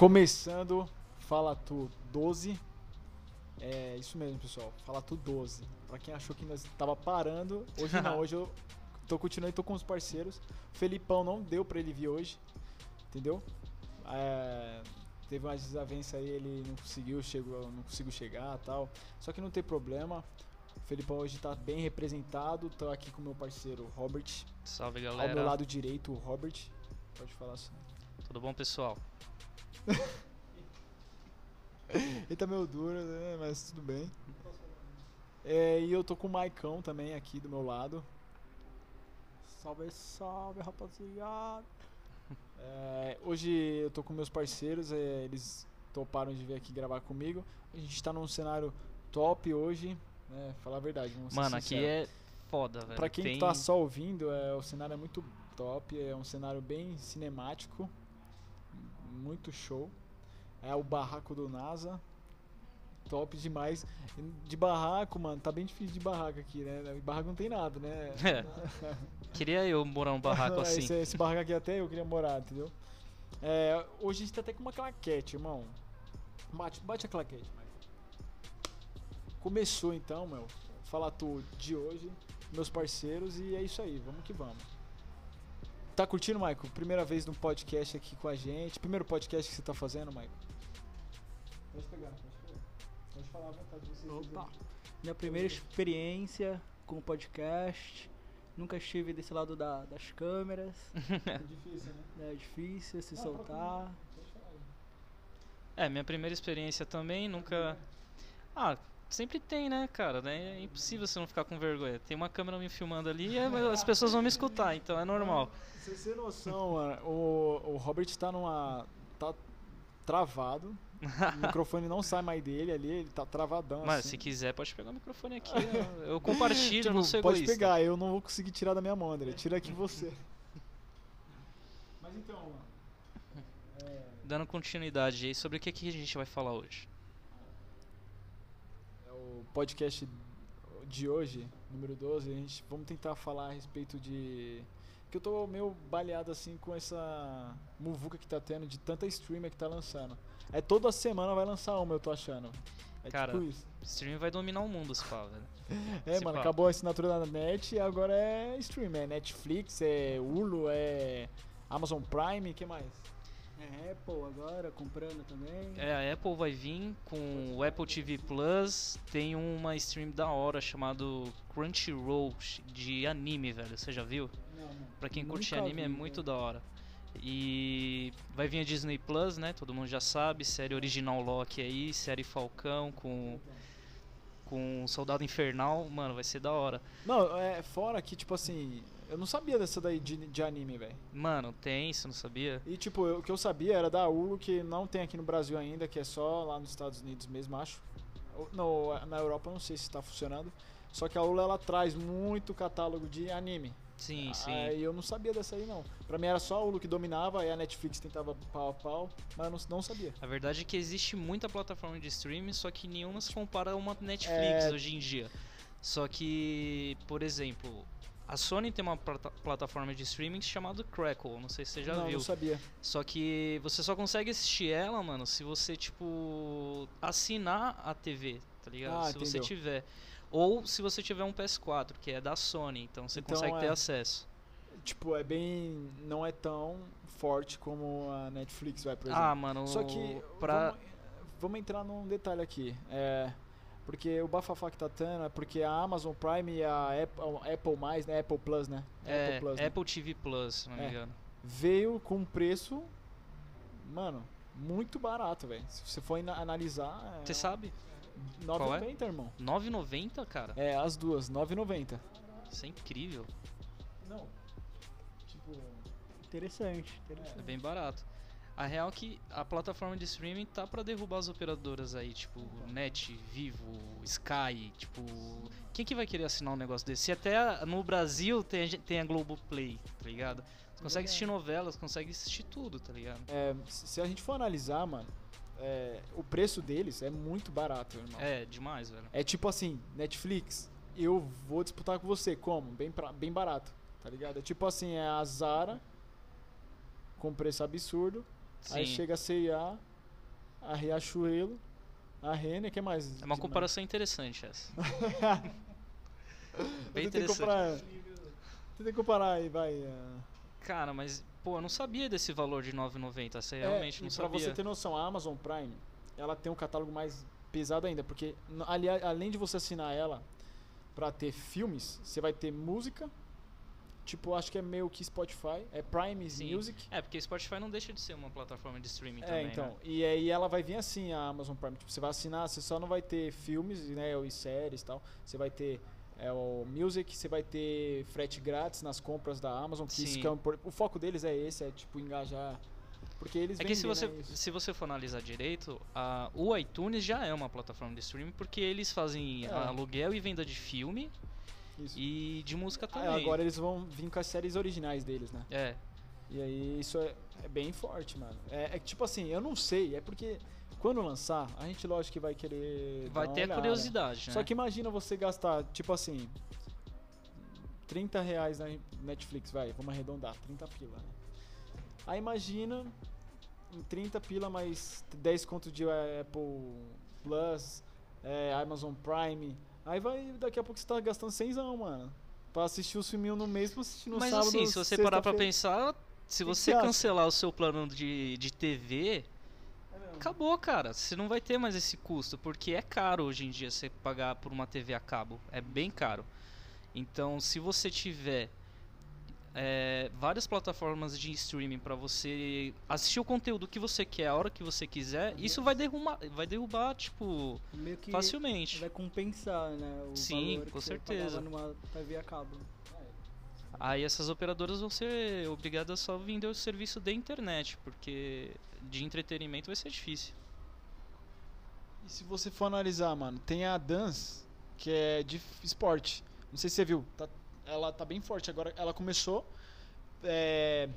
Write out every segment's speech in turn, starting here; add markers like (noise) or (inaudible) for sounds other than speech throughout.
Começando, fala tu 12. É isso mesmo, pessoal. Fala tu 12. Pra quem achou que nós tava parando, hoje não, (laughs) hoje eu tô continuando, tô com os parceiros. O Felipão não deu pra ele vir hoje, entendeu? É, teve uma desavença aí, ele não conseguiu, chegou, não conseguiu chegar tal. Só que não tem problema. O Felipão hoje tá bem representado. Tô aqui com o meu parceiro Robert. Salve Ao meu galera. lado direito, o Robert. Pode falar assim. Tudo bom, pessoal? Ele tá meio duro, né? Mas tudo bem. É, e eu tô com o Maicão também aqui do meu lado. Salve, salve, rapaziada. (laughs) É, hoje eu tô com meus parceiros, é, eles toparam de vir aqui gravar comigo. A gente tá num cenário top hoje, né? Falar a verdade. vamos Mano, aqui é foda, velho. Pra quem Tem... tá só ouvindo, é, o cenário é muito top, é um cenário bem cinemático, muito show. É o barraco do NASA, top demais. De barraco, mano, tá bem difícil de barraco aqui, né? Barraco não tem nada, né? É. (laughs) Queria eu morar num barraco assim. esse, esse barraco aqui até eu queria morar, entendeu? É, hoje a gente tá até com uma claquete, irmão. Bate, bate a claquete, Michael. Começou então, meu. Falar tu de hoje, meus parceiros, e é isso aí, vamos que vamos. Tá curtindo, Michael? Primeira vez no podcast aqui com a gente. Primeiro podcast que você tá fazendo, Michael? Pode pegar, pode pegar. Pode falar à vontade. Vocês Opa! Minha primeira experiência com o podcast. Nunca estive desse lado da- das câmeras. (laughs) É difícil, né? É difícil se Ah, soltar. É, minha primeira experiência também, nunca. Ah, sempre tem, né, cara? né? É impossível você não ficar com vergonha. Tem uma câmera me filmando ali e as pessoas vão me escutar, então é normal. Você tem noção, mano. O, o Robert tá numa. tá travado. O (laughs) microfone não sai mais dele ali, ele tá travadão. Mas assim. se quiser, pode pegar o microfone aqui. eu- Eu compartilho, Tipo, não sou pode egoísta. pegar, eu não vou conseguir tirar da minha mão, André. Tira aqui você. Mas então, mano. É, Dando continuidade aí, sobre o que, que a gente vai falar hoje? Podcast de hoje, número 12, a gente vamos tentar falar a respeito de. Que eu tô meio baleado assim com essa muvuca que tá tendo de tanta streamer que tá lançando. É toda semana vai lançar uma, eu tô achando. É Cara, tipo isso. Vai dominar o mundo, se fala, velho. (laughs) É, se mano, pá. acabou a assinatura da net e agora é stream. É Netflix, é Hulu, é Amazon Prime, que mais? É Apple agora, comprando também. É, a Apple vai vir com o Apple TV Plus, tem uma stream da hora chamado Crunchyroll de anime, velho. Você já viu? Não, não. Pra quem curte Nunca anime é vi, muito velho. da hora. E vai vir a Disney Plus, né? Todo mundo já sabe, série original Loki aí, série Falcão com com Soldado Infernal, mano, vai ser da hora. Não, é fora que, tipo assim, eu não sabia dessa daí de, de anime, velho. Mano, tem, você não sabia? E, tipo, eu- o que eu sabia era da Hulu, que não tem aqui no Brasil ainda, que é só lá nos Estados Unidos mesmo, acho. No, na Europa eu não sei se tá funcionando. Só que a Hulu, ela traz muito catálogo de anime. Sim, sim. Aí eu não sabia dessa aí, não. Pra mim era só a Hulu que dominava, aí a Netflix tentava pau a pau, mas eu não, não sabia. A verdade é que existe muita plataforma de streaming, só que nenhuma se compara a uma Netflix É. hoje em dia. Só que, por exemplo, a Sony tem uma plata- plataforma de streaming chamada Crackle, não sei se você já não, viu. não sabia. Só que você só consegue assistir ela, mano, se você, tipo, assinar a TV, tá ligado? Ah, se você entendeu. tiver. Ou se você tiver um PS4, que é da Sony, então você Então, consegue ter é. acesso. Tipo, é bem. Não é tão forte como a Netflix, vai, por exemplo. Ah, mano, Só que. pra... Vamos, vamos entrar num detalhe aqui. É. Porque o bafafá que tá tendo é porque a Amazon Prime e a Apple, Apple mais, né? Apple Plus, né? É, Apple Plus, né? Apple TV Plus, se não me É. engano. Veio com um preço. Mano, muito barato, velho. Se você for analisar. é Você sabe? 9,90, irmão. 9,90, cara? É, as duas, 9,90. Isso é incrível. Não. Tipo. Interessante, É interessante. bem barato. A real é que a plataforma de streaming tá pra derrubar as operadoras aí, tipo Net, Vivo, Sky, tipo, quem que vai querer assinar um negócio desse? Se até a- no Brasil tem tem a Globoplay, tá ligado? Você consegue assistir novelas, consegue assistir tudo, tá ligado? É, se a gente for analisar, mano, é, o preço deles é muito barato, irmão. É, demais, velho. É tipo assim, Netflix, eu vou disputar com você, como? Bem, pra- bem barato, tá ligado? É tipo assim, é a Zara com preço absurdo, aí Sim. chega a CIA a Riachuelo, a Renner, que mais? É uma comparação interessante essa. (laughs) Bem interessante. comparar. Tentei comparar aí, vai. é. Cara, mas, pô, eu não sabia desse valor de 9,90. Você É, realmente e não pra sabia. você ter noção, a Amazon Prime, ela tem um catálogo mais pesado ainda, porque ali, além de você assinar ela pra ter filmes, você vai ter música, tipo, acho que é meio que Spotify, é Prime Sim. Music. É, porque Spotify não deixa de ser uma plataforma de streaming É, também, então, né? e aí ela vai vir assim, a Amazon Prime, tipo, você vai assinar, você só não vai ter filmes, né, e séries e tal, você vai ter é, o Music, você vai ter frete grátis nas compras da Amazon, que isso é o foco deles é esse, é tipo engajar, porque eles É que se você, né, se você for analisar direito, a, o iTunes já é uma plataforma de streaming porque eles fazem É. aluguel e venda de filme Isso. e de música Ah, também. agora eles vão vir com as séries originais deles, né? É, E aí isso é, é bem forte, mano. É, é que, tipo assim, eu não sei, é porque quando lançar, a gente lógico que vai querer. vai ter a curiosidade, né? Só que imagina você gastar, tipo assim, 30 reais na Netflix, vai, vamos arredondar, 30 pila, né? Aí imagina em 30 pila mais 10 conto de Apple Plus, eh, Amazon Prime. Aí vai, daqui a pouco você tá gastando 100, mano. Pra assistir os filminhos no mês, pra assistir no Mas sábado. assim, se você parar pra pensar, se Que você cancelar o seu plano de, de TV, acabou, cara. Você não vai ter mais esse custo, porque é caro hoje em dia você pagar por uma TV a cabo. É bem caro. Então, se você tiver é, várias plataformas de streaming pra você assistir o conteúdo que você quer a hora que você quiser, isso vai derrubar, vai derrubar tipo, facilmente. vai compensar, né? O Sim, com certeza. numa TV a cabo. Aí essas operadoras vão ser obrigadas só a vender o serviço de internet, porque de entretenimento vai ser difícil. E se você for analisar, mano, tem a Dance, que é de esporte. Não sei se você viu, tá- ela tá bem forte agora. Ela começou é,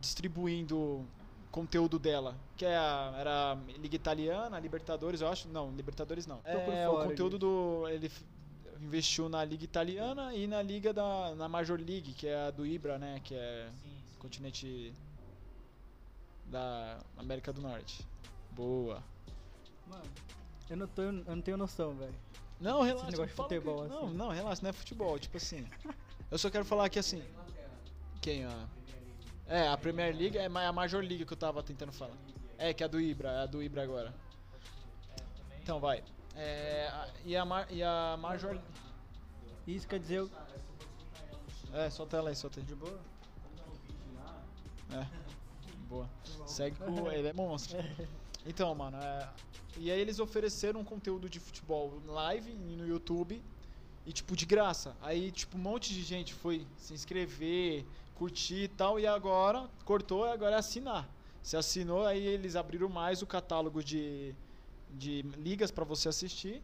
distribuindo conteúdo dela, que é a, era a Liga Italiana, Libertadores, eu acho. Não, Libertadores não. por É o conteúdo do. Ele investiu na Liga Italiana e na Liga da. na Major League, que é a do Ibra, né? Que é continente da América do Norte. Boa. Mano, eu não, tô, eu não tenho noção, velho. Não, relaxa. negócio de futebol, que- Não, assim. não, relaxa, não é futebol, tipo assim. Eu só quero falar que assim. Quem, a. É, a Premier League é ma- a Major League que eu tava tentando falar. É, que é a do Ibra, é a do Ibra agora. Então vai. É, a- e, a Mar- e a Major. Isso quer dizer. eu- É, solta ela aí, solta aí. De boa? É. Boa. Segue com. Ele é monstro. (laughs) Então, mano, é, e aí eles ofereceram um conteúdo de futebol live no YouTube e tipo de graça. Aí tipo um monte de gente foi se inscrever, curtir e tal e agora cortou, agora é assinar. Se assinou, aí eles abriram mais o catálogo de de ligas pra você assistir.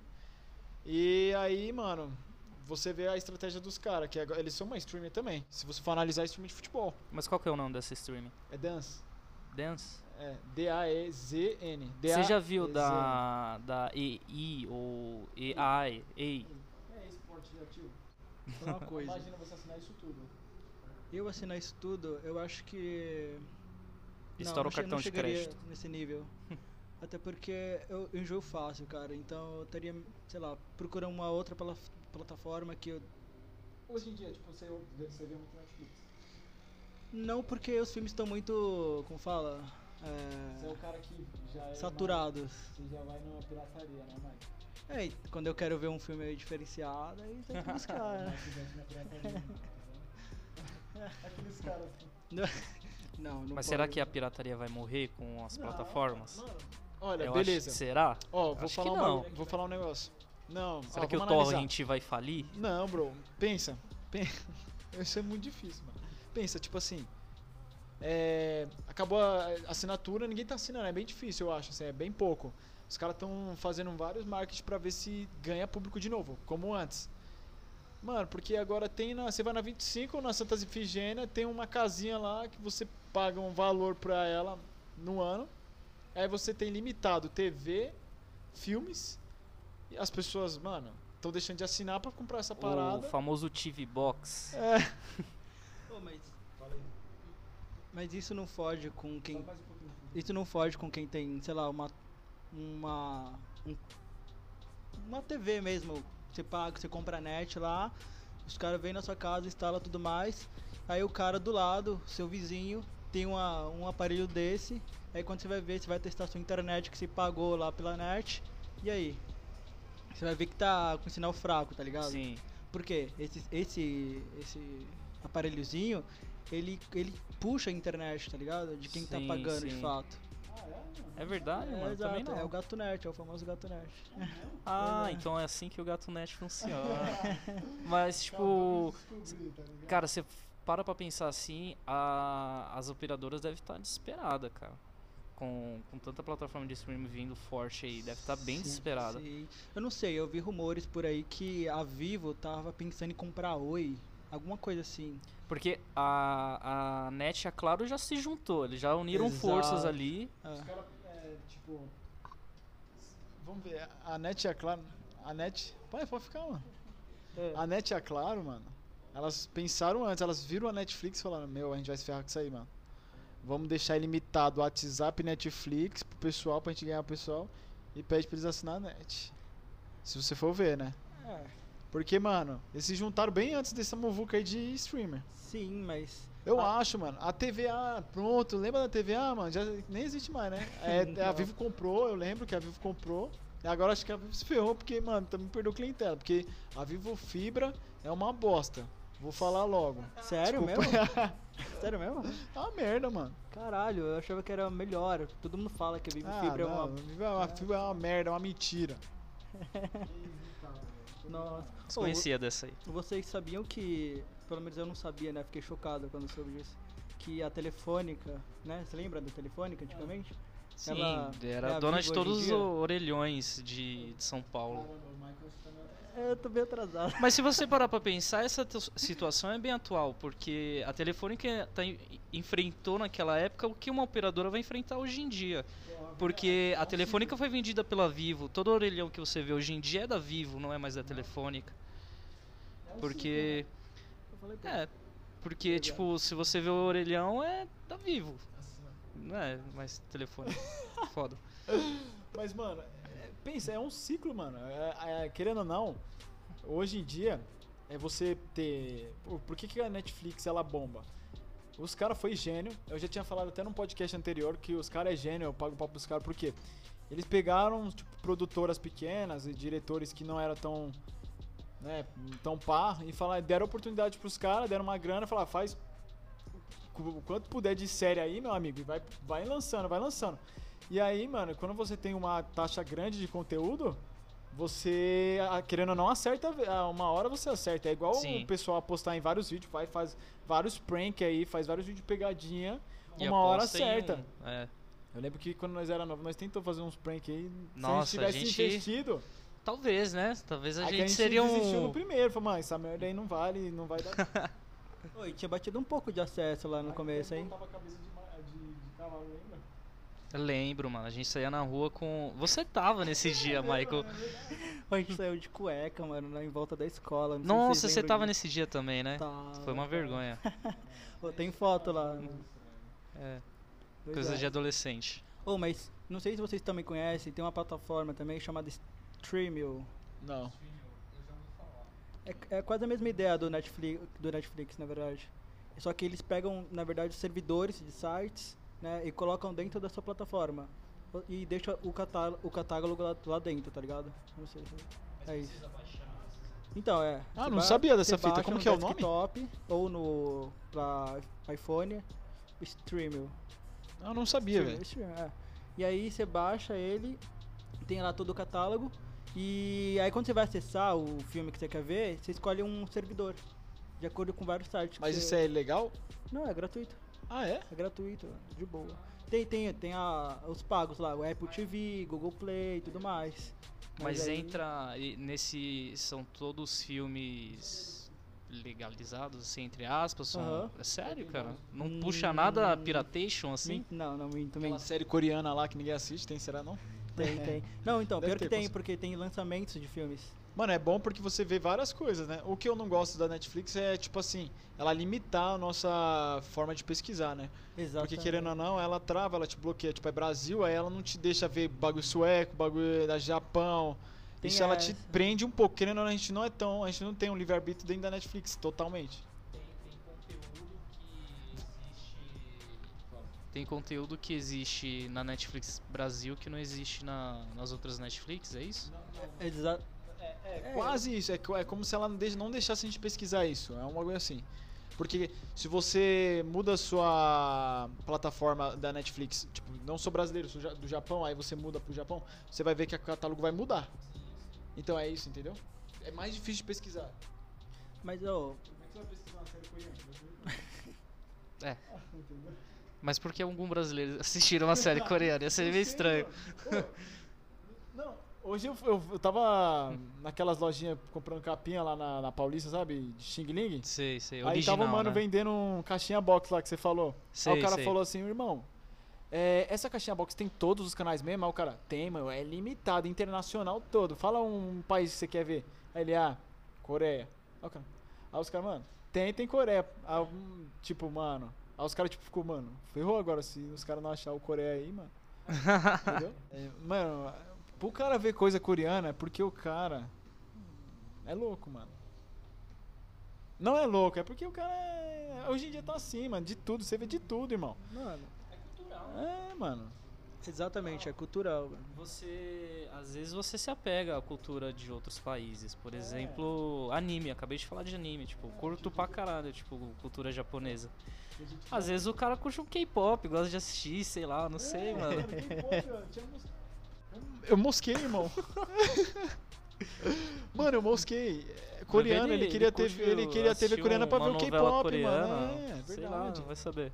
E aí, mano, você vê a estratégia dos caras, que agora- eles são uma streamer também. Se você for analisar streamer de futebol, Mas qual que é o nome desse streaming? é dance. Dance? É, D-A-E-Z-N. Você já viu da, da EI ou EI? EI? É esporte ativo. Falar uma coisa. (laughs) Imagina você assinar isso tudo. Eu assinar isso tudo, eu acho que. Estoura não, o cartão não de chegaria crédito. nesse nível. (laughs) Até porque eu enjoo fácil, cara. Então eu teria, sei lá, procurar uma outra pla- plataforma que eu. Hoje em dia, tipo, você, você vê muito Netflix. Não porque os filmes estão muito. como fala? Você é É, o cara que já é. saturados. mais- Você já vai numa pirataria, né, Mike? É, e quando eu quero ver um filme aí diferenciado, aí tem que buscar, (laughs) né? Na pirataria. Aqueles caras. (laughs) Não, não Mas será pode. que a pirataria vai morrer com as Não, plataformas? Mano, olha, Eu beleza. Acho, será? Ó, vou acho falar, que uma- não. vou falar um negócio. Não, Será ó, que o analisar. torrent vai falir? Não, bro. Pensa. Pen- (laughs) Isso é muito difícil, mano. Pensa, tipo assim. é, acabou a assinatura, ninguém tá assinando. É bem difícil, eu acho. assim, é bem pouco. Os caras estão fazendo vários marketing pra ver se ganha público de novo, como antes. Mano, porque agora tem na. Você vai na 25 ou na Santa Ifigênia, tem uma casinha lá que você paga um valor pra ela no ano. Aí você tem limitado TV, filmes. E as pessoas, mano, estão deixando de assinar pra comprar essa O parada. famoso TV Box. É. (laughs) Mas, mas isso não foge com quem. Isso não foge com quem tem, sei lá, uma uma. um- uma TV mesmo. Você paga, você compra a net lá, os caras vêm na sua casa, instala tudo mais. Aí o cara do lado, seu vizinho, tem uma, um aparelho desse. Aí quando você vai ver, você vai testar sua internet que você pagou lá pela net. E aí? Você vai ver que tá com sinal fraco, tá ligado? Sim. Porque esse, esse, esse aparelhozinho, ele, ele puxa a internet, tá ligado? De quem Sim, tá pagando de sim. fato. É verdade, é, mano. exato, Também não. é o gato net, é o famoso gato net. (laughs) Ah, É. então é assim que o gato net funciona. (laughs) Mas, tipo, cara, você para pra pensar assim, a- as operadoras devem estar desesperadas, cara. Com, com tanta plataforma de streaming vindo forte aí, deve estar bem Sim, desesperada. sim. Eu não sei, eu vi rumores por aí que a Vivo tava pensando em comprar a Oi, alguma coisa assim. Porque a, a NET e a Claro já se juntou, eles já uniram forças Exato. ali. Ah, Os caras, é, tipo. Vamos ver, a net e a Claro. A net. Pode, pode ficar, mano. é. A net e a Claro, mano. Elas pensaram antes, elas viram a Netflix e falaram: Meu, a gente vai se ferrar com isso aí, mano. Vamos deixar ilimitado o WhatsApp e Netflix pro pessoal, pra gente ganhar o pessoal. E pede pra eles assinar a net. Se você for ver, né? É, Porque, mano, eles se juntaram bem antes dessa muvuca aí de streamer. sim, mas. Eu Ah. acho, mano. A TVA, pronto, lembra da TVA, mano? Já nem existe mais, né? (laughs) É, a Não. Vivo comprou, eu lembro que a Vivo comprou. E agora acho que a Vivo se ferrou, porque, mano, também perdeu clientela. Porque a Vivo Fibra é uma bosta. Vou falar logo. Sério Desculpa. mesmo? (laughs) Sério mesmo? é uma merda, mano. Caralho, eu achava que era melhor. Todo mundo fala que a Vivo Ah, Fibra é não, uma. a Vivo é uma, Fibra é uma merda, é uma mentira. (laughs) Nossa. Desconhecia dessa aí. Vocês sabiam que, pelo menos eu não sabia, né? Fiquei chocado quando soube disso. Que a Telefônica, né? Você lembra da Telefônica antigamente? Sim, Ela era é a dona de todos os orelhões de, de São Paulo. É, eu tô bem atrasado. Mas se você parar pra pensar, essa tu- situação é bem atual, porque a Telefônica tá en- enfrentou naquela época o que uma operadora vai enfrentar hoje em dia. Porque a Telefônica foi vendida pela Vivo, todo orelhão que você vê hoje em dia é da Vivo, não é mais da Telefônica. Porque. Eu falei, pô, É, porque, tipo, se você vê o orelhão é da Vivo. Não é mais Telefônica. (laughs) Foda. Mas, mano, é- pensa, é um ciclo, mano. É- é- querendo ou não, hoje em dia, é você ter. Por, por que, que a Netflix ela bomba? Os caras foi gênio. Eu já tinha falado até num podcast anterior que os caras é gênio, eu pago o papo dos caras, por quê? Eles pegaram, tipo, produtoras pequenas e diretores que não eram tão. Né, tão pá, e falaram, deram oportunidade pros caras, deram uma grana, falaram, faz o quanto puder de série aí, meu amigo, e vai, vai lançando, vai lançando. E aí, mano, quando você tem uma taxa grande de conteúdo, você, querendo ou não, acerta, uma hora você acerta. É igual Sim. o pessoal apostar em vários vídeos, vai, faz vários prank aí, faz vários vídeos de pegadinha, E uma hora acerta. um- é. Eu lembro que quando nós era novo, nós tentou fazer uns prank aí, Nossa, se a gente tivesse gente- investido, Talvez, né? Talvez a aí gente a gente seria desistiu um. no primeiro, falou, mano, essa merda aí não vale, não vai dar. (laughs) Oi, tinha batido um pouco de acesso lá no começo, hein? Botava a cabeça de, de, de cavalo, lembra? Eu lembro, mano. A gente saía na rua com. Você tava nesse dia, Michael. A gente saiu de cueca, mano, lá em volta da escola. não sei se Nossa, você tava disso. nesse dia também, né? Tava, Foi uma vergonha. (laughs) Tem foto lá. É, Pois coisa é. de adolescente. Oh, mas não sei se vocês também conhecem, tem uma plataforma também chamada Streamio. Não. É, é quase a mesma ideia do Netflix, do Netflix, na verdade. Só que eles pegam, na verdade, os servidores de sites, né, e colocam dentro da sua plataforma. E deixa o catálogo, o catálogo lá, lá dentro, tá ligado? Não sei se é isso. Então, é. Ah, não sabia dessa fita. Como que é o nome? desktop ou no pra iPhone, Streamio. Eu não sabia, velho. É. E aí você baixa ele, tem lá todo o catálogo. E aí quando você vai acessar o filme que você quer ver, você escolhe um servidor. De acordo com vários sites. Mas você- isso é legal? Não, é gratuito. Ah, é? É gratuito, de boa. Tem, tem, tem a, os pagos lá, o Apple TV, Google Play e tudo mais. Mas aí- entra nesse. São todos filmes legalizados, assim, entre aspas? São, Aham. É sério, cara? Não Hum. puxa nada Piratation, assim? Não, não, minto, Aquela minto. série coreana lá que ninguém assiste, tem, será não? Tem, tem. Não, então, (laughs) Deve pior que tem, porque tem lançamentos de filmes. Mano, é bom porque você vê várias coisas, né? O que eu não gosto da Netflix é, tipo assim, ela limitar a nossa forma de pesquisar, né? Exato. Porque querendo ou não, ela trava, ela te bloqueia. Tipo, é Brasil, aí ela não te deixa ver bagulho sueco, bagulho da Japão. Tem Isso ela te prende um pouco. Querendo ou não, a gente não é tão. A gente não tem um livre-arbítrio dentro da Netflix, totalmente. Tem, tem conteúdo que existe. Tem conteúdo que existe na Netflix Brasil que não existe na, nas outras Netflix, é isso? Exato. É quase isso. É, é como se ela não deixa- não deixasse a gente pesquisar isso. É um bagulho assim. Porque se você muda a sua plataforma da Netflix, tipo, não sou brasileiro, sou do Japão, aí você muda pro Japão, você vai ver que o catálogo vai mudar. Então é isso, entendeu? É mais difícil de pesquisar. Mas, ô, Como é que você vai pesquisar uma série coreana? (laughs) É. Mas por que algum brasileiro assistiram uma série coreana? Ia ser meio estranho. Hoje eu, eu, eu tava naquelas lojinhas comprando capinha lá na, na Paulista, sabe? De Xing Ling. Sei, sei. Aí Original, tava o mano né? vendendo um caixinha box lá que você falou. Sei, aí o cara sei. falou assim, irmão, é, essa caixinha box tem todos os canais mesmo? Aí o cara, tem, mano, é limitado, internacional todo. Fala um país que você quer ver. Aí ele, ah, Coreia. Aí, cara, aí os caras, mano, tem, tem Coreia. Aí, hum, tipo, mano, aí os caras tipo ficou, mano, ferrou agora se os caras não achar o Coreia aí, mano. (laughs) Entendeu? É, mano, pro cara ver coisa coreana é porque o cara é louco, mano. Não é louco, é porque o cara é... hoje em dia tá assim, mano, de tudo, você vê de tudo, irmão. mano, É, mano. exatamente, é cultural. mano. Você, às vezes você se apega à cultura de outros países. Por exemplo, anime. Acabei de falar de anime. Tipo, curto pra caralho, tipo, cultura japonesa. Às vezes o cara curte um K-pop, gosta de assistir, sei lá, não sei, mano. Eu mosquei, irmão. (laughs) mano, eu mosquei. É, Coreano, ele, queria ter, curte ele queria TV coreana pra ver o K-pop, mano. É, sei lá, verdade. vai saber.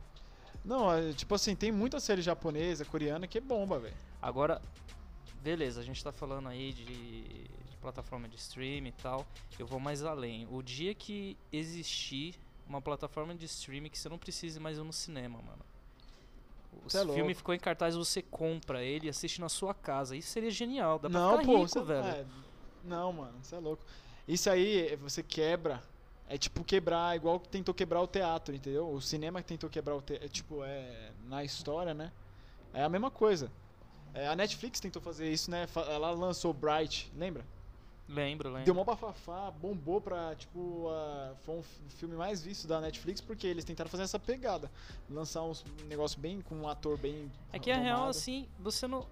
Não, é, tipo assim, tem muita série japonesa, coreana que é bomba, velho. Agora, beleza, a gente tá falando aí de, de plataforma de streaming e tal. Eu vou mais além. O dia que existir uma plataforma de streaming que você não precise mais ir no cinema, mano. O é filme louco. ficou em cartaz, você compra ele e assiste na sua casa. Isso seria genial, dá pra não, ficar pô, rico, cê- velho. é, não, mano, você é louco. Isso aí, é, você quebra. É tipo quebrar, igual que tentou quebrar o teatro, entendeu? O cinema que tentou quebrar o teatro. É, tipo, é. Na história, né? É a mesma coisa. É, a Netflix tentou fazer isso, né? Ela lançou Bright, lembra? Lembro, lembro. Deu mó bafafá, bombou pra, tipo, a- foi um filme mais visto da Netflix porque eles tentaram fazer essa pegada. Lançar uns- um negócio bem, com um ator bem. É que a real, assim, você não.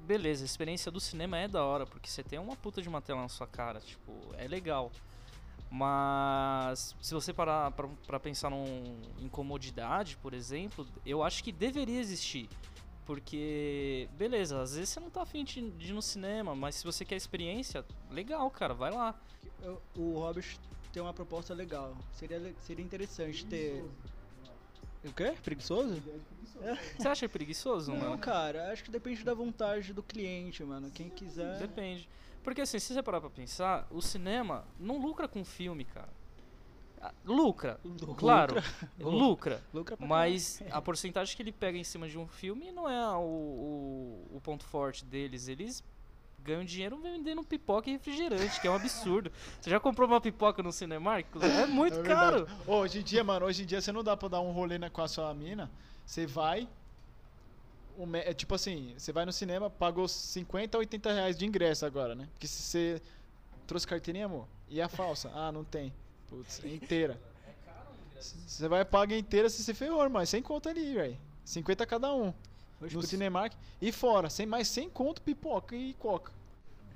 Beleza, a experiência do cinema é da hora, porque você tem uma puta de uma tela na sua cara, tipo, é legal. Mas se você parar pra, pra pensar num, em comodidade, por exemplo, eu acho que deveria existir. Porque, beleza, às vezes você não tá afim de, de ir no cinema, mas se você quer experiência, legal, cara, vai lá. O Hobbit tem uma proposta legal. Seria, seria interessante ter. O quê? Preguiçoso? Você acha preguiçoso, Não, mano? cara, acho que depende da vontade do cliente, mano. Quem quiser. Depende. Porque assim, se você parar pra pensar, o cinema não lucra com filme, cara. Lucra, Lucra. claro, (laughs) lucra. Lucra Mas a porcentagem que ele pega em cima de um filme não é o, o, o ponto forte deles. Eles ganham dinheiro vendendo pipoca e refrigerante, que é um absurdo. Você já comprou uma pipoca no Cinemark? É muito (laughs) É caro. hoje em dia, mano, hoje em dia você não dá pra dar um rolê na- com a sua mina. Você vai. me- é tipo assim, você vai no cinema, pagou 50 a 80 reais de ingresso agora, né? Porque se você trouxe carteirinha, amor, e a falsa? Ah, não tem. Putz, é inteira. Você vai pagar inteira se você ferrou, mas sem conta ali, velho. 50 cada um. Hoje No por- Cinemark. E fora, sem mais sem conto, pipoca e coca.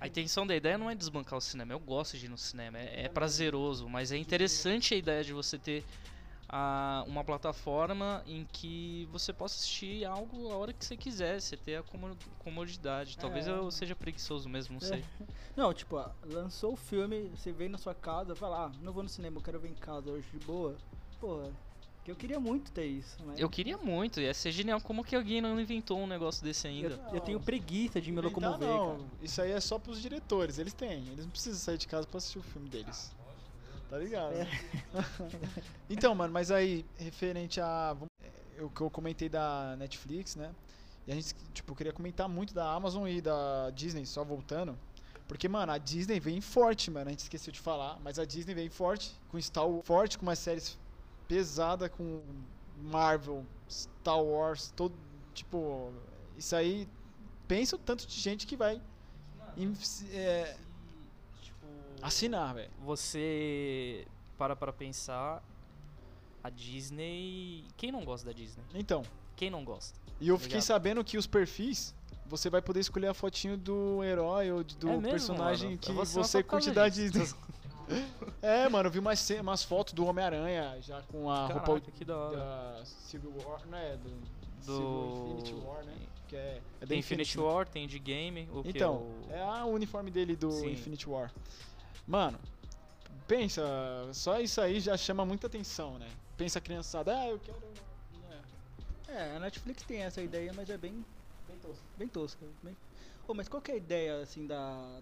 A intenção da ideia não é desbancar o cinema. Eu gosto de ir no cinema, é, é prazeroso, mas é interessante a ideia de você ter ah, uma plataforma em que você possa assistir algo a hora que você quiser, você ter a como- comodidade. Talvez É. eu seja preguiçoso mesmo, não sei. (laughs) Não, tipo, ó, lançou o filme, você vem na sua casa, vai lá, não vou no cinema, eu quero ver em casa hoje de boa. Porra, que eu queria muito ter isso, mas Eu queria muito, ia ser genial. Como que alguém não inventou um negócio desse eu, ainda? eu tenho preguiça de me Inventar locomover, não, cara. Isso aí é só pros diretores, eles têm. Eles não precisam sair de casa pra assistir o filme deles. Tá ligado? É. então, mano, mas aí, referente a. é, O que eu comentei da Netflix, né? E a gente, tipo, queria comentar muito da Amazon e da Disney, só voltando. Porque, mano, a Disney vem forte, mano. A gente esqueceu de falar, mas a Disney vem forte, com Star Wars, forte, com umas séries pesadas, com Marvel, Star Wars, todo. Tipo, isso aí. Pensa o tanto de gente que vai em- é, assinar, velho. Você para pra pensar. A Disney. Quem não gosta da Disney? Então, Quem não gosta? e eu fiquei Ligado. sabendo que os perfis. Você vai poder escolher a fotinho do herói ou do É mesmo, personagem mano? que você curte da. Disney. (laughs) É, mano, eu vi umas, umas fotos do Homem-Aranha já com a roupa Caraca, que da hora. da Civil War, não é? Do, Do- Infinity War, né? Que é, é Tem Infinity né? War, tem de game. O que Então, é é a uniforme dele do Sim. Infinity War. Mano, pensa, só isso aí já chama muita atenção, né? Pensa a criançada, ah, eu quero. É, É, a Netflix tem essa ideia, mas é bem, bem tosco. bem tosca. Bem... Ô, mas qual que é a ideia, assim, da,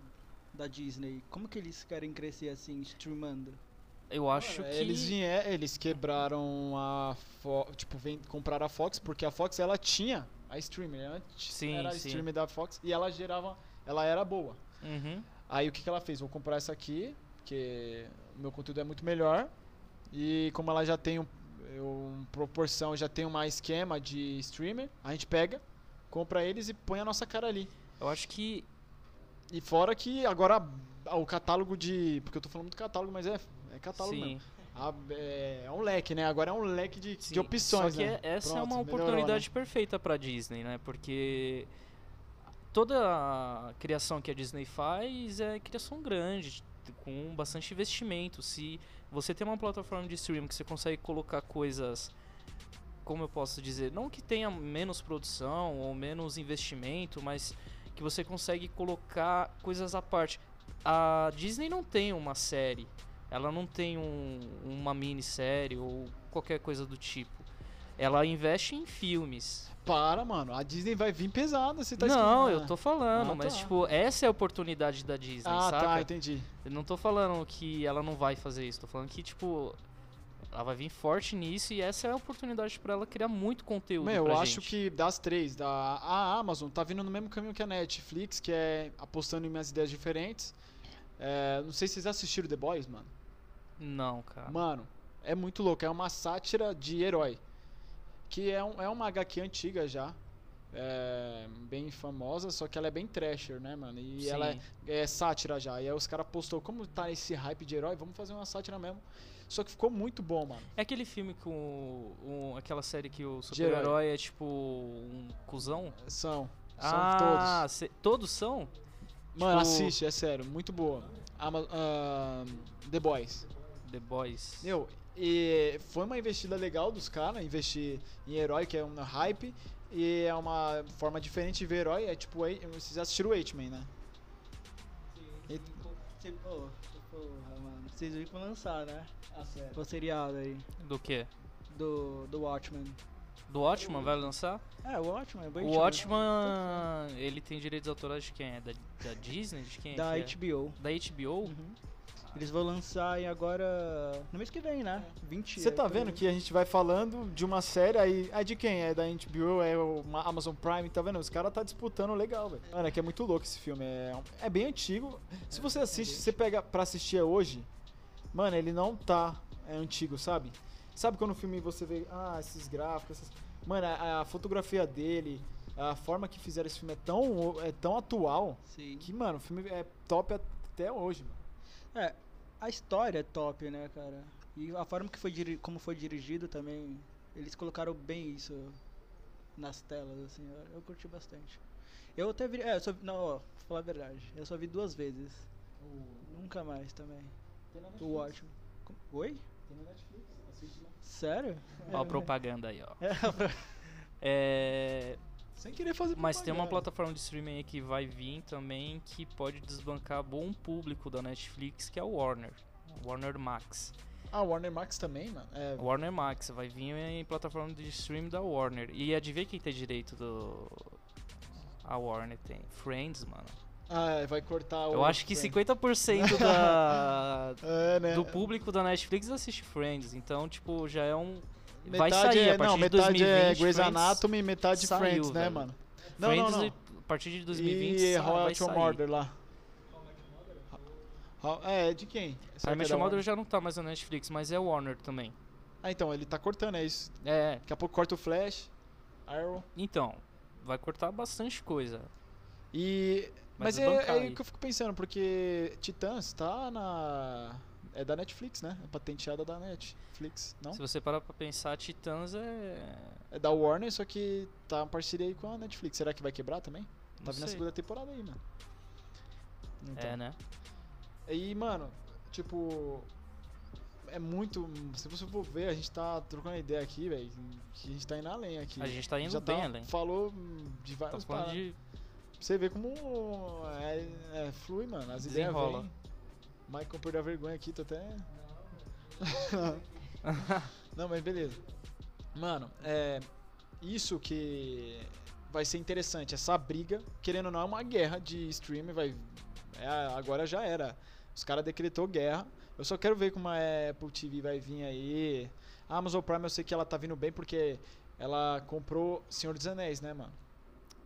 da Disney? Como que eles querem crescer, assim, streamando? Eu acho Mano, que. Eles, vier, eles quebraram a Fo tipo, vem, compraram a Fox, porque a Fox ela tinha a streamer, antes Sim, era a sim. streamer da Fox e ela gerava, ela era boa. Uhum. Aí o que, que ela fez? Vou comprar essa aqui, porque o meu conteúdo é muito melhor. E como ela já tem um, um proporção, já tem uma esquema de streamer, a gente pega, compra eles e põe a nossa cara ali. Eu acho que. E fora que agora o catálogo de. Porque eu tô falando do catálogo, mas é, é catálogo Sim. mesmo. A- é, é um leque, né? Agora é um leque de, Sim, de opções, Só que né? é- essa é Pronto, uma melhorou, oportunidade né? perfeita pra Disney, né? Porque toda a criação que a Disney faz é criação grande, com bastante investimento. Se você tem uma plataforma de streaming que você consegue colocar coisas, como eu posso dizer, não que tenha menos produção ou menos investimento, mas que você consegue colocar coisas à parte. A Disney não tem uma série, ela não tem um, uma minissérie ou qualquer coisa do tipo. Ela investe em filmes. Para, mano. A Disney vai vir pesada, você tá não, eu tô falando, Ah, mas tá. tipo, essa é a oportunidade da Disney, Ah, saca? tá, entendi. Eu não tô falando que ela não vai fazer isso, tô falando que, tipo, ela vai vir forte nisso e essa é a oportunidade pra ela criar muito conteúdo. Meu, eu acho gente. que das três, da, a Amazon tá vindo no mesmo caminho que a Netflix, que é apostando em minhas ideias diferentes. É, não sei se vocês assistiram The Boys, mano. Não, cara. Mano, é muito louco. É uma sátira de herói. Que é, um, é uma HQ antiga já. é, bem famosa, só que ela é bem trasher, né, mano? E Sim. ela é, é sátira já. E aí os caras postou, como tá esse hype de herói, vamos fazer uma sátira mesmo. Só que ficou muito bom, mano. É aquele filme com um- aquela série que o herói. super-herói é tipo um cuzão? São. São ah, todos. cê- todos são? Mano, tipo- assiste, é sério, muito boa. Ama- ahn, The Boys. The Boys. Meu, e foi uma investida legal dos caras, investir em herói, que é um hype, e é uma forma diferente de ver herói, é tipo, vocês assistiram o H-Man, né? E- Cê- ô, porra, mano. Vocês viram que vão lançar, né? Ah, sério. O seriado aí. Do quê? Do, do Watchmen. Do Watchman vai lançar? É, o Watchmen é bem O antigo. Watchman, ele tem direitos autorais de quem? É da, da Disney? De quem é Da que HBO. é? Da HBO? Uhum. Eles vão lançar em agora. no mês que vem, né? 20 Você é, tá por vendo que a gente vai falando de uma série aí. É de quem? É da HBO, é o Ma- Amazon Prime, tá vendo? Os caras tá disputando legal, velho. Mano, é que é muito louco esse filme. É, é bem antigo. Se você assiste, se você pega pra assistir hoje, mano, ele não tá é antigo, sabe? Sabe quando o filme você vê, ah, esses gráficos, essas... Mano, a, a fotografia dele, a forma que fizeram esse filme é tão, é tão atual Sim. que, mano, o filme é top até hoje, mano. É, a história é top, né, cara? E a forma que foi diri- como foi dirigido também, eles colocaram bem isso nas telas, assim, eu, eu curti bastante. Eu até vi, é, eu só, vi- não, ó, pra falar a verdade, eu só vi duas vezes, nunca mais também, o Watchmen. Com- Oi? Tem na Netflix, assiste lá. Sério? Ó a propaganda aí, ó. (laughs) é, É, Sem querer fazer mas tem uma plataforma de streaming aí que vai vir também que pode desbancar bom público da Netflix, que é o Warner. Warner Max. Ah, Warner Max também, mano. É, Warner Max vai vir em plataforma de streaming da Warner. E adivinha quem tem direito do. A Warner tem. Friends, mano. Ah, vai cortar o. Eu acho que Friends. 50% (laughs) da, É, né? do público da Netflix assiste Friends. Então, tipo, já é um. Vai Metade sair é, a partir não, de metade 2020. é Grey's Friends Anatomy e metade saiu, Friends, né, velho. mano? Não, Friends, não, não. a partir de 2020 E sa- Royal vai. Order lá. É, é de quem? Será que é Mother já não tá mais na Netflix, mas é Warner também. Ah, então, ele tá cortando, é isso. É, Daqui a pouco corta o Flash, Arrow. então, vai cortar bastante coisa. E. Mas, Mas é, é aí. aí que eu fico pensando, porque Titãs tá na. É da Netflix, né? É patenteada da Netflix, não? Se você parar pra pensar, Titãs é. É da Warner, só que tá em parceria aí com a Netflix. Será que vai quebrar também? Não Tá vindo a segunda temporada aí, mano. Então. É, né? E, mano, tipo. É muito. Se você for ver, a gente tá trocando ideia aqui, velho. Que a gente tá indo além aqui. A gente tá indo Já bem tá- além. Falou de Tá várias falando paradas. de. Você vê como é, é, flui, mano. As ideias vêm. Michael perdeu a vergonha aqui, tô até. Não, mas beleza. Mano, é. Isso que vai ser interessante. Essa briga, querendo ou não, é uma guerra de streaming. Vai, é, agora já era. Os caras decretou guerra. Eu só quero ver como a Apple TV vai vir aí. A Amazon Prime eu sei que ela tá vindo bem porque ela comprou Senhor dos Anéis, né, mano?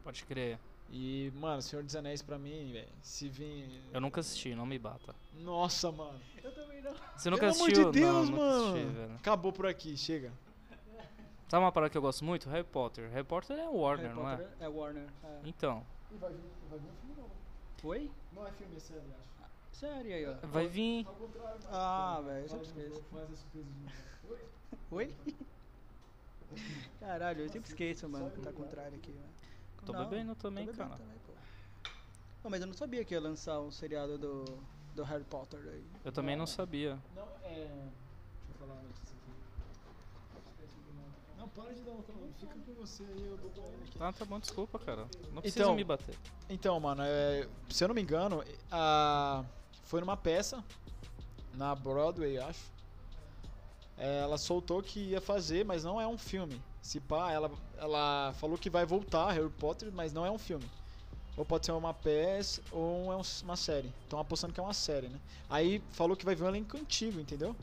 Pode crer. E, mano, Senhor dos Anéis pra mim, velho, se vir. Eu nunca assisti, não me bata. Nossa, mano. Eu também não. Você nunca Pelo assistiu? amor de Deus, não, nunca mano. assisti, velho. Acabou por aqui, chega. Sabe uma parada que eu gosto muito? Harry Potter. Harry Potter é Warner, Harry não é? Potter é Warner. é. Então, E vai vir, vai vir um filme novo. Oi? Não é filme, é série, acho. Sério aí, ó. vai vir. Ao contrário. Ah, velho, eu sempre esqueço. Faz as surpresas de Oi? Oi? (laughs) Caralho, eu sempre esqueço, mano, que tá contrário aqui, né? Tô Não, bebendo também, tô bebendo cara. também, pô. Pô, mas eu não sabia que ia lançar um seriado do, do Harry Potter aí. Eu também não sabia. Não, é. Deixa eu falar a notícia aqui. Não, para de dar outra. Fica com você aí, eu dou pra ele aqui. Ah, tá bom, desculpa, cara. Não precisa Então- me bater. Então, mano, é, se eu não me engano, a, foi numa peça na Broadway, acho. É, ela soltou que ia fazer, mas não é um filme. Se pá, ela, ela falou que vai voltar Harry Potter, mas não é um filme. Ou pode ser uma peça ou é um- uma série. Estão apostando que é uma série, né? Aí falou que vai vir um elenco antigo, entendeu?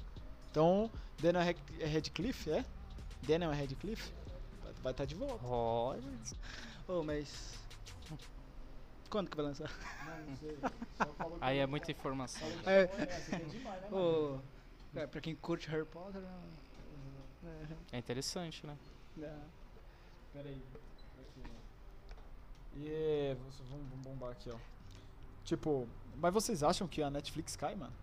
Então, Daniel Rad- Radcliffe, é? Daniel Radcliffe vai estar de volta. Olha. Ô, mas. Quando que vai lançar? Não, não sei. Só falou que Aí é muita informação. É. É demais, né, mano? Ô, é, pra quem curte Harry Potter, não. É, É interessante, né? É. Pera aí. Ó. E é, vamos, bombar aqui, ó. Tipo, mas vocês acham que a Netflix cai, mano?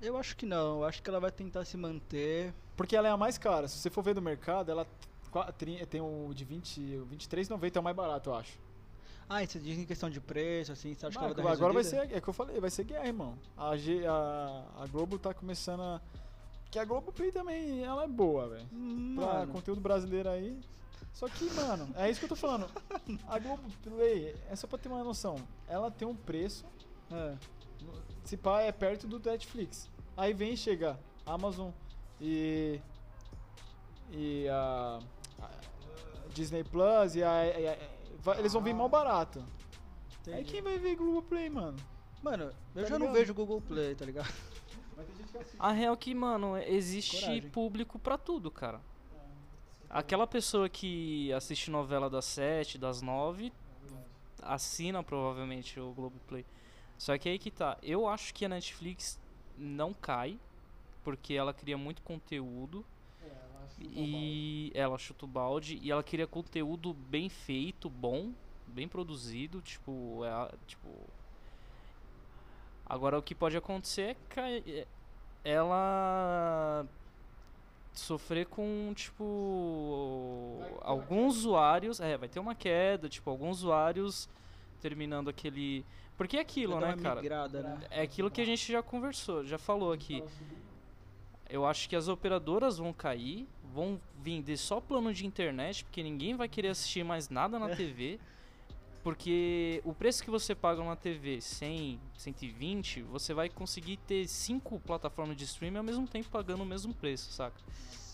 Eu acho que não, eu acho que ela vai tentar se manter. Porque ela é a mais cara. Se você for ver do mercado, ela tem o de 20, o 23,90 é o mais barato, eu acho. Ah, e você diz em questão de preço, assim, você acha que ela vai dar agora vai ser, é que eu falei, vai ser guerra, irmão. A, G- a, a Globo tá começando a. Que a Globo Play também, ela é boa, velho. Hum, Pra conteúdo brasileiro aí. Só que, mano, é isso que eu tô falando. A Globo Play, é só pra ter uma noção. Ela tem um preço, é. se pá, é perto do Netflix. Aí vem e chega Amazon e. E a. a Disney Plus e a. e a- vai- eles vão vir mal barato. Aí entendi. quem vai ver Globo Play, mano? Mano, eu Tá já não ligado? vejo Google Play, tá ligado? Vai ter gente que assiste. A real que, mano, existe Coragem. público pra tudo, cara. Aquela pessoa que assiste novela das 7, das 9, assina provavelmente o Globoplay. Só que aí que tá. Eu acho que a Netflix não cai, porque ela cria muito conteúdo e ela chuta o balde e ela cria conteúdo bem feito, bom, bem produzido, tipo, é, tipo Agora o que pode acontecer é é ela sofrer com tipo alguns usuários, é, vai ter uma queda, tipo, alguns usuários terminando aquele porque é aquilo, né, cara? migrada, né? É aquilo que a gente já conversou, já falou aqui. Eu acho que as operadoras vão cair, vão vender só plano de internet, porque ninguém vai querer assistir mais nada na (laughs) TV. Porque o preço que você paga na TV, 100, 120, você vai conseguir ter cinco plataformas de streaming ao mesmo tempo pagando o mesmo preço, saca?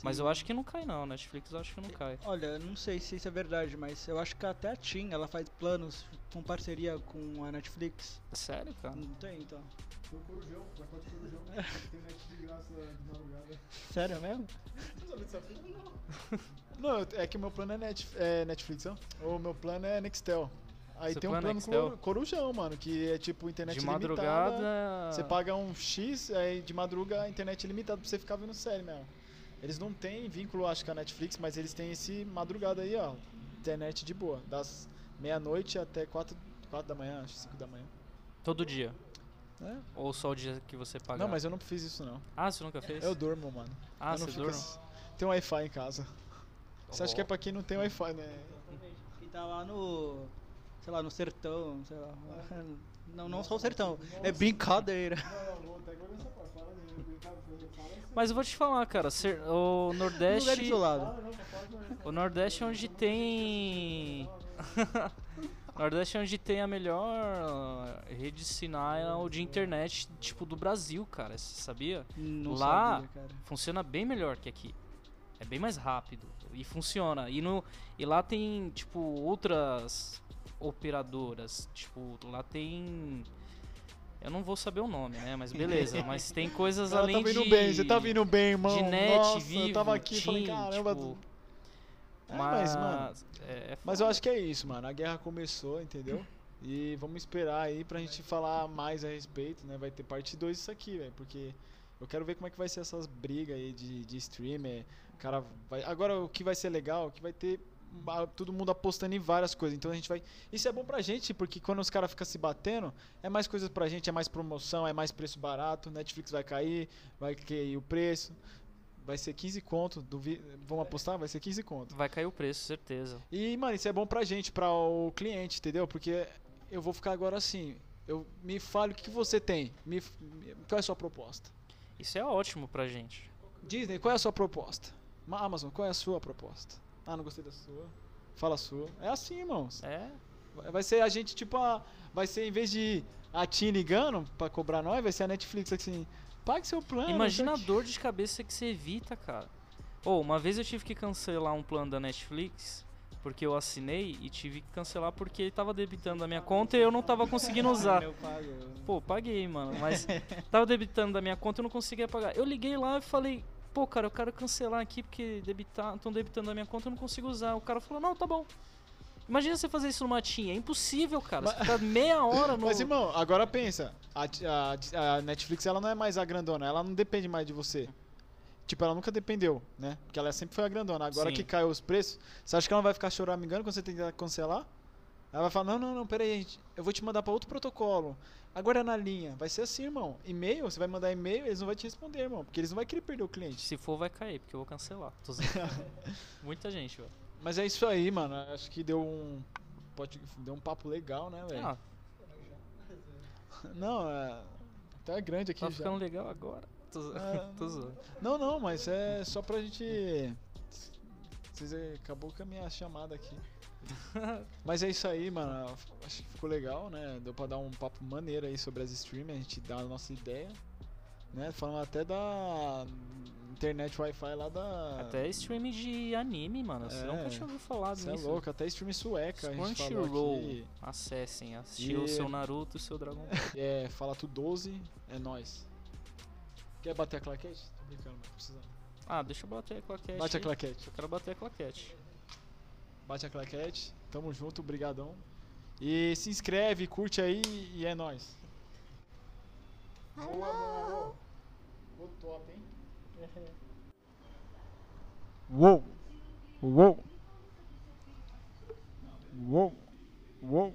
Mas eu acho que não cai não, Netflix eu acho que não cai. Olha, não sei se isso é verdade, mas eu acho que até a TIM, ela faz planos com parceria com a Netflix. Sério, cara? Não tem, então. Foi o Corujão, Corujão. (laughs) Tem net de graça de madrugada. Sério mesmo? Não? Não, (laughs) é que o meu plano é, é Netflix, ó. O meu plano é Nextel. Aí Você tem um plano coru- corujão, mano, que é tipo internet de ilimitada. madrugada. Você paga um X, aí de madruga a internet ilimitada pra você ficar vendo série mesmo. Eles não têm vínculo, acho, com a Netflix, mas eles têm esse madrugada aí, ó. Internet de boa. Das meia-noite até 4, quatro da manhã, acho, 5 da manhã. Todo dia. É? Ou só o dia que você paga? Não, mas eu não fiz isso não. Ah, você nunca fez? Eu durmo, mano. Ah, eu não você fico dorme? ass- Tem um Wi-Fi em casa. Você acha que é pra quem não tem Wi-Fi, né? E tá lá no. Sei lá, no sertão, sei lá. (laughs) Não, não só o sertão. É brincadeira. Mas eu vou te falar, cara, o Lugar Nordeste. isolado. O Nordeste é onde tem. o (laughs) Nordeste é onde tem a melhor rede de sinal de internet, tipo, do Brasil, cara. Você sabia? Não Lá- sabia, cara. Funciona bem melhor que aqui. É bem mais rápido. E funciona. E, no, e lá tem, tipo, outras operadoras. Tipo, lá tem. Eu não vou saber o nome, né? Mas beleza. mas tem coisas (laughs) Cara, além tá vindo de. bem, você tá vindo bem, irmão. de net, Nossa, vivo, eu tava aqui falando, TIM, caramba. tipo, É, mas, mano, é, é Mas eu acho que é isso, mano. A guerra começou, entendeu? E vamos esperar aí pra gente falar mais a respeito, né? Vai ter parte 2 disso aqui, velho. Porque eu quero ver como é que vai ser essas brigas aí de, de streamer. O cara vai. Agora o que vai ser legal, é que vai ter todo mundo apostando em várias coisas. Então a gente vai. Isso é bom pra gente, porque quando os caras ficam se batendo, é mais coisas pra gente, é mais promoção, é mais preço barato. Netflix vai cair, vai cair o preço. Vai ser 15 conto. Duvi... Vamos apostar? Vai ser 15 conto. Vai cair o preço, certeza. E, mano, isso é bom pra gente, pra o cliente, entendeu? Porque eu vou ficar agora assim. Eu, me fale o que você tem. Me, qual é a sua proposta? Isso é ótimo pra gente. Disney, qual é a sua proposta? Ma- Amazon, qual é a sua proposta? Ah, não gostei da sua. Fala a sua. É assim, irmãos. É. Vai- ser a gente, tipo, a, vai ser em vez de a TIM ligando pra cobrar nós, vai ser a Netflix assim. Pague seu plano. Imagina a dor de cabeça que você evita, cara. Ou uma vez eu tive que cancelar um plano da Netflix porque eu assinei e tive que cancelar porque ele tava debitando a minha conta e eu não tava conseguindo (laughs) usar. Pô, paguei, mano, mas tava debitando da minha conta e eu não conseguia pagar. Eu liguei lá e falei, pô, cara, eu quero cancelar aqui porque estão debitando da minha conta e eu não consigo usar. O cara falou, não, tá bom. Imagina você fazer isso numa TIM, é impossível, cara. Você fica meia hora (laughs) no. Mas, irmão, agora pensa. A, a- a Netflix, ela não é mais a grandona. Ela não depende mais de você. Tipo, ela nunca dependeu, né? Porque ela sempre foi a grandona. Agora Sim. que caiu os preços, você acha que ela vai ficar choramingando quando você que cancelar? Ela vai falar, não, não, não, peraí, gente, eu vou te mandar pra outro protocolo. Agora é na linha. Vai ser assim, irmão. E-mail, você vai mandar e-mail, eles não vão te responder, irmão. Porque eles não vão querer perder o cliente. Se for, vai cair, porque eu vou cancelar. (laughs) Muita gente, velho. Mas é isso aí, mano. Acho que deu um... Pode, deu um papo legal, né, velho? Ah, (laughs) Não, é... Tá grande aqui tá já. ficando legal agora. Tô, Ah, (laughs) tô zoando. Não, não, mas é só pra gente. Vocês é, acabou com a minha chamada aqui. (laughs) Mas é isso aí, mano. Acho que ficou legal, né? Deu pra dar um papo maneiro aí sobre as streamers, a gente dá a nossa ideia. Né? Falando até da internet Wi-Fi lá da. Até streaming de anime, mano. Você É. nunca tinha ouvido falar Você é disso. louco, até stream sueca a gente falou Crunchyroll. aqui. Acessem, assistiu o E- seu Naruto e o seu Dragon Ball. (laughs) É, fala tu 12, é nóis. Quer bater a claquete? Tô brincando, mas precisando. Ah, deixa eu bater a claquete. Bate a claquete. Eu quero bater a claquete. Bate a claquete. Tamo junto, brigadão. E se inscreve, curte aí e é nóis. Boa, boa, boa. Ficou top, hein? (laughs) Uou! Uou! Uou!